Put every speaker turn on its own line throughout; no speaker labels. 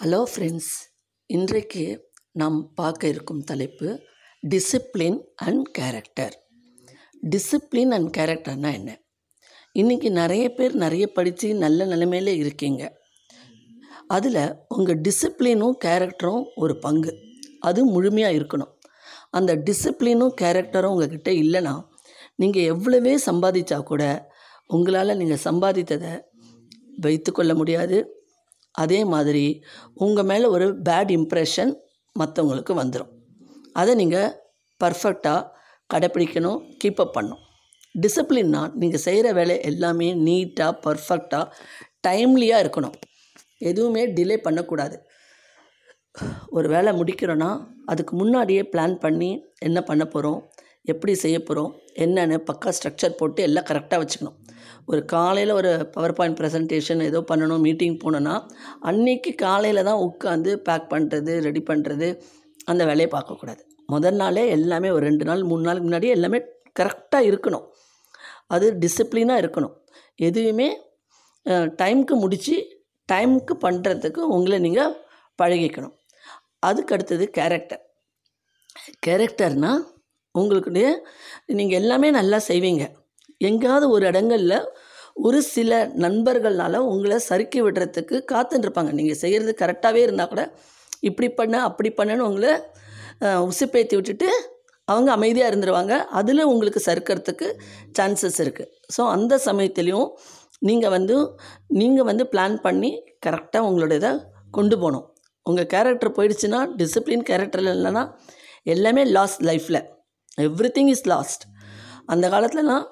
Hello friends இன்றைக்கு நாம் பார்க்க இருக்கும் தலைப்பு discipline and character discipline and கேரக்டர்னால் என்ன? இன்றைக்கி நிறைய பேர் நிறைய படித்து நல்ல நிலைமையில் இருக்கீங்க. அதில் உங்கள் டிசிப்ளினும் கேரக்டரும் ஒரு பங்கு. அது முழுமையாக இருக்கணும். அந்த டிசிப்ளினும் கேரக்டரும் உங்ககிட்ட இல்லைன்னா நீங்கள் எவ்வளவே சம்பாதிச்சா கூட உங்களால் நீங்கள் சம்பாதித்ததை வைத்துக்கொள்ள முடியாது. அதே மாதிரி உங்கள் மேலே ஒரு பேட் இம்ப்ரெஷன் மற்றவங்களுக்கு வந்துடும் அதை நீங்கள் பர்ஃபெக்டாக கடைப்பிடிக்கணும் கீப்பப் பண்ணணும். டிசிப்ளின்னா நீங்கள் செய்கிற வேலை எல்லாமே நீட்டாக பர்ஃபெக்டாக டைம்லியாக இருக்கணும். எதுவுமே டிலே பண்ணக்கூடாது. ஒரு வேலை முடிக்கிறோன்னா அதுக்கு முன்னாடியே பிளான் பண்ணி என்ன பண்ண போகிறோம் எப்படி செய்ய போகிறோம் என்னென்னு பக்கா ஸ்ட்ரக்சர் போட்டு எல்லாம் கரெக்டாக வச்சுக்கணும். ஒரு காலையில் ஒரு பவர் பாயிண்ட் ப்ரெசன்டேஷன் ஏதோ பண்ணணும் மீட்டிங் போனோன்னா அன்றைக்கி காலையில் தான் உட்காந்து பேக் பண்ணுறது ரெடி பண்ணுறது அந்த வேலையை பார்க்கக்கூடாது முதல் நாளே எல்லாமே ஒரு ரெண்டு நாள் மூணு நாளுக்கு முன்னாடியே எல்லாமே கரெக்டாக இருக்கணும். அது டிசிப்ளினாக இருக்கணும். எதுவுமே டைமுக்கு முடித்து டைமுக்கு பண்ணுறதுக்கு உங்களை நீங்கள் பழகிக்கணும். அதுக்கு அடுத்தது கேரக்டர் கேரக்டர்னால் உங்களுக்குடைய நீங்கள் எல்லாமே நல்லா செய்வீங்க. எங்கேயாவது ஒரு இடங்களில் ஒரு சில நண்பர்கள்னால உங்களை சறுக்கி விடுறதுக்கு காத்துருப்பாங்க நீங்கள் செய்கிறது கரெக்டாகவே இருந்தால் கூட இப்படி பண்ண அப்படி பண்ணுன்னு உங்களை உசுப்பேற்றி விட்டுட்டு அவங்க அமைதியாக இருந்துருவாங்க. அதில் உங்களுக்கு சறுக்கிறதுக்கு சான்சஸ் இருக்குது ஸோ அந்த சமயத்துலேயும் நீங்கள் வந்து நீங்கள் வந்து பிளான் பண்ணி கரெக்டாக உங்களோட இதை கொண்டு போகணும் உங்கள் கேரக்டர் போயிடுச்சுன்னா டிசிப்ளின் கேரக்டர் இல்லைன்னா எல்லாமே லாஸ்ட் லைஃப்பில் எவ்ரி திங் இஸ் லாஸ்ட் அந்த காலத்துலலாம்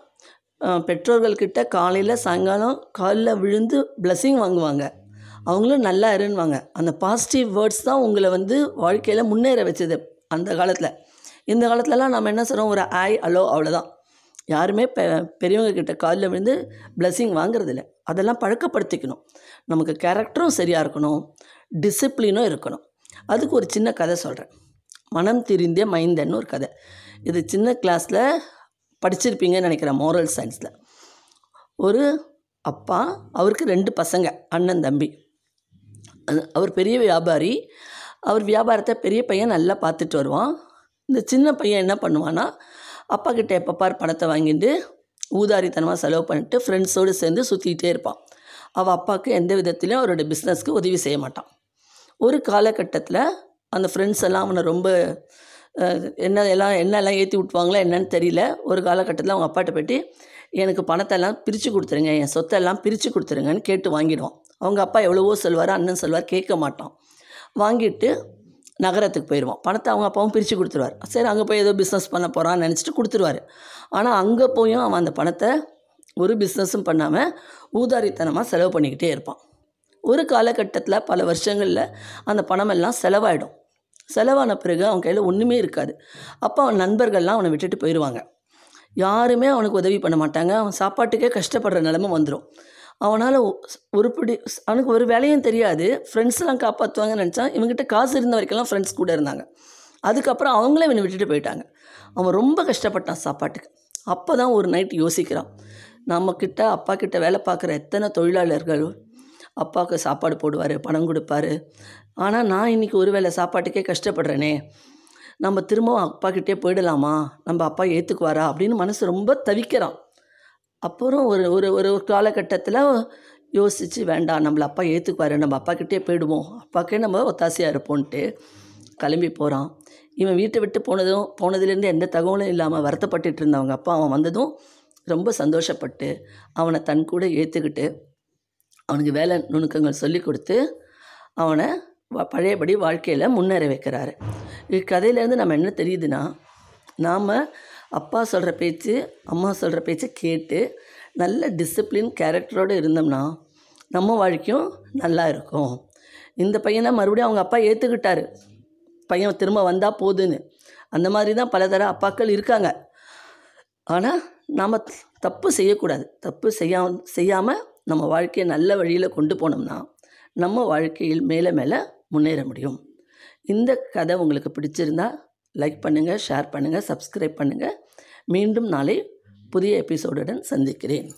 பெற்றோர்கள்கிட்ட காலையில் சாயங்காலம் காலில் விழுந்து பிளஸ்ஸிங் வாங்குவாங்க. அவங்களும் நல்லா இருன்னுவாங்க. அந்த பாசிட்டிவ் வேர்ட்ஸ் தான் உங்களை வந்து வாழ்க்கையில் முன்னேற வச்சது அந்த காலத்தில். இந்த காலத்துலலாம் நம்ம என்ன சொல்கிறோம் ஒரு ஆய் அலோ அவ்வளோதான் யாருமே பெ பெரியவங்க கிட்ட காலில் விழுந்து பிளஸ்ஸிங் வாங்குறதில்ல. அதெல்லாம் பழக்கப்படுத்திக்கணும். நமக்கு கேரக்டரும் சரியாக இருக்கணும். டிசிப்ளினும் இருக்கணும். அதுக்கு ஒரு சின்ன கதை சொல்கிறேன் மனம் திரிந்திய மைந்தன் ஒரு கதை. இது சின்ன கிளாஸில் படிச்சிருப்பீங்கன்னு நினைக்கிறேன் மோரல் சயின்ஸில் ஒரு அப்பா அவருக்கு ரெண்டு பசங்க அண்ணன் தம்பி. அவர் பெரிய வியாபாரி. அவர் வியாபாரத்தை பெரிய பையன் நல்லா பார்த்துட்டு வருவான். இந்த சின்ன பையன் என்ன பண்ணுவான்னா அப்பா கிட்ட எப்போ பார் பணத்தை வாங்கிட்டு ஊதாரித்தனமாக செலவு பண்ணிட்டு ஃப்ரெண்ட்ஸோடு சேர்ந்து சுற்றிக்கிட்டே இருப்பான். அவள் அப்பாவுக்கு எந்த விதத்துலையும் அவரோட பிஸ்னஸ்க்கு உதவி செய்ய மாட்டான். ஒரு காலகட்டத்தில் அந்த ஃப்ரெண்ட்ஸ் எல்லாம் அவனை ரொம்ப என்ன எல்லாம் என்னெல்லாம் ஏற்றி விட்டுவாங்களோ என்னன்னு தெரியல. ஒரு காலகட்டத்தில் அவங்க அப்பாட்ட போய்ட்டு எனக்கு பணத்தெல்லாம் பிரித்து கொடுத்துருங்க என் சொத்தெல்லாம் பிரித்து கொடுத்துருங்கன்னு கேட்டு வாங்கிடுவான். அவங்க அப்பா எவ்வளவோ சொல்வார் அண்ணன் சொல்வார் கேட்க மாட்டான். வாங்கிட்டு நகரத்துக்கு போயிடுவான் பணத்தை அவங்க அப்பாவும் பிரித்து கொடுத்துருவார். சரி அங்கே போய் ஏதோ பிஸ்னஸ் பண்ண போகிறான்னு நினச்சிட்டு கொடுத்துருவாரு. ஆனால் அங்கே போயும் அவன் அந்த பணத்தை ஒரு பிஸ்னஸும் பண்ணாமல் ஊதாரித்தனமாக செலவு பண்ணிக்கிட்டே இருப்பான். ஒரு காலகட்டத்தில் பல வருஷங்களில் அந்த பணமெல்லாம் செலவாயிடும். செலவான பிறகு அவன் கையில் ஒன்றுமே இருக்காது. அப்போ அவன் நண்பர்கள்லாம் அவனை விட்டுட்டு போயிடுவாங்க யாருமே அவனுக்கு உதவி பண்ண மாட்டாங்க. அவன் சாப்பாட்டுக்கே கஷ்டப்படுற நிலமை வந்துடும் அவனால் உருப்படி அவனுக்கு ஒரு வேலையும் தெரியாது. ஃப்ரெண்ட்ஸ்லாம் காப்பாற்றுவாங்கன்னு நினச்சான் இவங்ககிட்ட காசு இருந்த வரைக்கும்லாம் ஃப்ரெண்ட்ஸ் கூட இருந்தாங்க. அதுக்கப்புறம் அவங்களே இவனை விட்டுட்டு போயிட்டாங்க. அவன் ரொம்ப கஷ்டப்பட்டான் சாப்பாட்டுக்கு. அப்போ தான் ஒரு நைட் யோசிக்கிறான். நம்மக்கிட்ட அப்பா கிட்ட வேலை பார்க்குற எத்தனை தொழிலாளர்கள் அப்பாவுக்கு சாப்பாடு போடுவார் பணம் கொடுப்பாரு. ஆனால் நான் இன்றைக்கி ஒரு வேளை சாப்பாட்டுக்கே கஷ்டப்படுறேனே. நம்ம திரும்பவும் அப்பாக்கிட்டே போயிடலாமா? நம்ம அப்பா ஏற்றுக்குவாரா அப்படின்னு மனசு ரொம்ப தவிக்கிறான். அப்புறம் ஒரு ஒரு ஒரு காலகட்டத்தில் யோசித்து வேண்டாம் நம்மளை அப்பா ஏற்றுக்குவாரு நம்ம அப்பாக்கிட்டே போயிடுவோம். அப்பாக்கே நம்ம ஒத்தாசையாக இருப்போன்ட்டு கிளம்பி போகிறான் இவன் வீட்டை விட்டு போனதும் போனதுலேருந்து எந்த தகவலும் இல்லாமல் வருத்தப்பட்டுட்டு இருந்தவங்க அப்பா அவன் வந்ததும் ரொம்ப சந்தோஷப்பட்டு அவனை தன் கூட ஏற்றுக்கிட்டு அவனுக்கு வேலை நுணுக்கங்கள் சொல்லி கொடுத்து அவனை பழையபடி வாழ்க்கையில் முன்னேற வைக்கிறாரு. இக்கதையிலேருந்து நம்ம என்ன தெரியுதுன்னா நாம் அப்பா சொல்கிற பேச்சு அம்மா சொல்கிற பேச்சு கேட்டு நல்ல டிசிப்ளின் கேரக்டரோடு இருந்தோம்னா நம்ம வாழ்க்கையும் நல்லா இருக்கும். இந்த பையனை மறுபடியும் அவங்க அப்பா ஏற்றுக்கிட்டாரு பையன் திரும்ப வந்தால் போதுன்னு. அந்த மாதிரி தான் பல தர அப்பாக்கள் இருக்காங்க. ஆனால் நாம் தப்பு செய்யக்கூடாது. தப்பு செய்யா செய்யாமல் நம்ம வாழ்க்கையை நல்ல வழியில் கொண்டு போனோம்னா நம்ம வாழ்க்கையில் மேலே மேலே முன்னேற முடியும். இந்த கதை உங்களுக்கு பிடிச்சிருந்தா லைக் பண்ணுங்கள் ஷேர் பண்ணுங்கள் சப்ஸ்கிரைப் பண்ணுங்கள் மீண்டும் நாளை புதிய எபிசோடுடன் சந்திக்கிறேன்.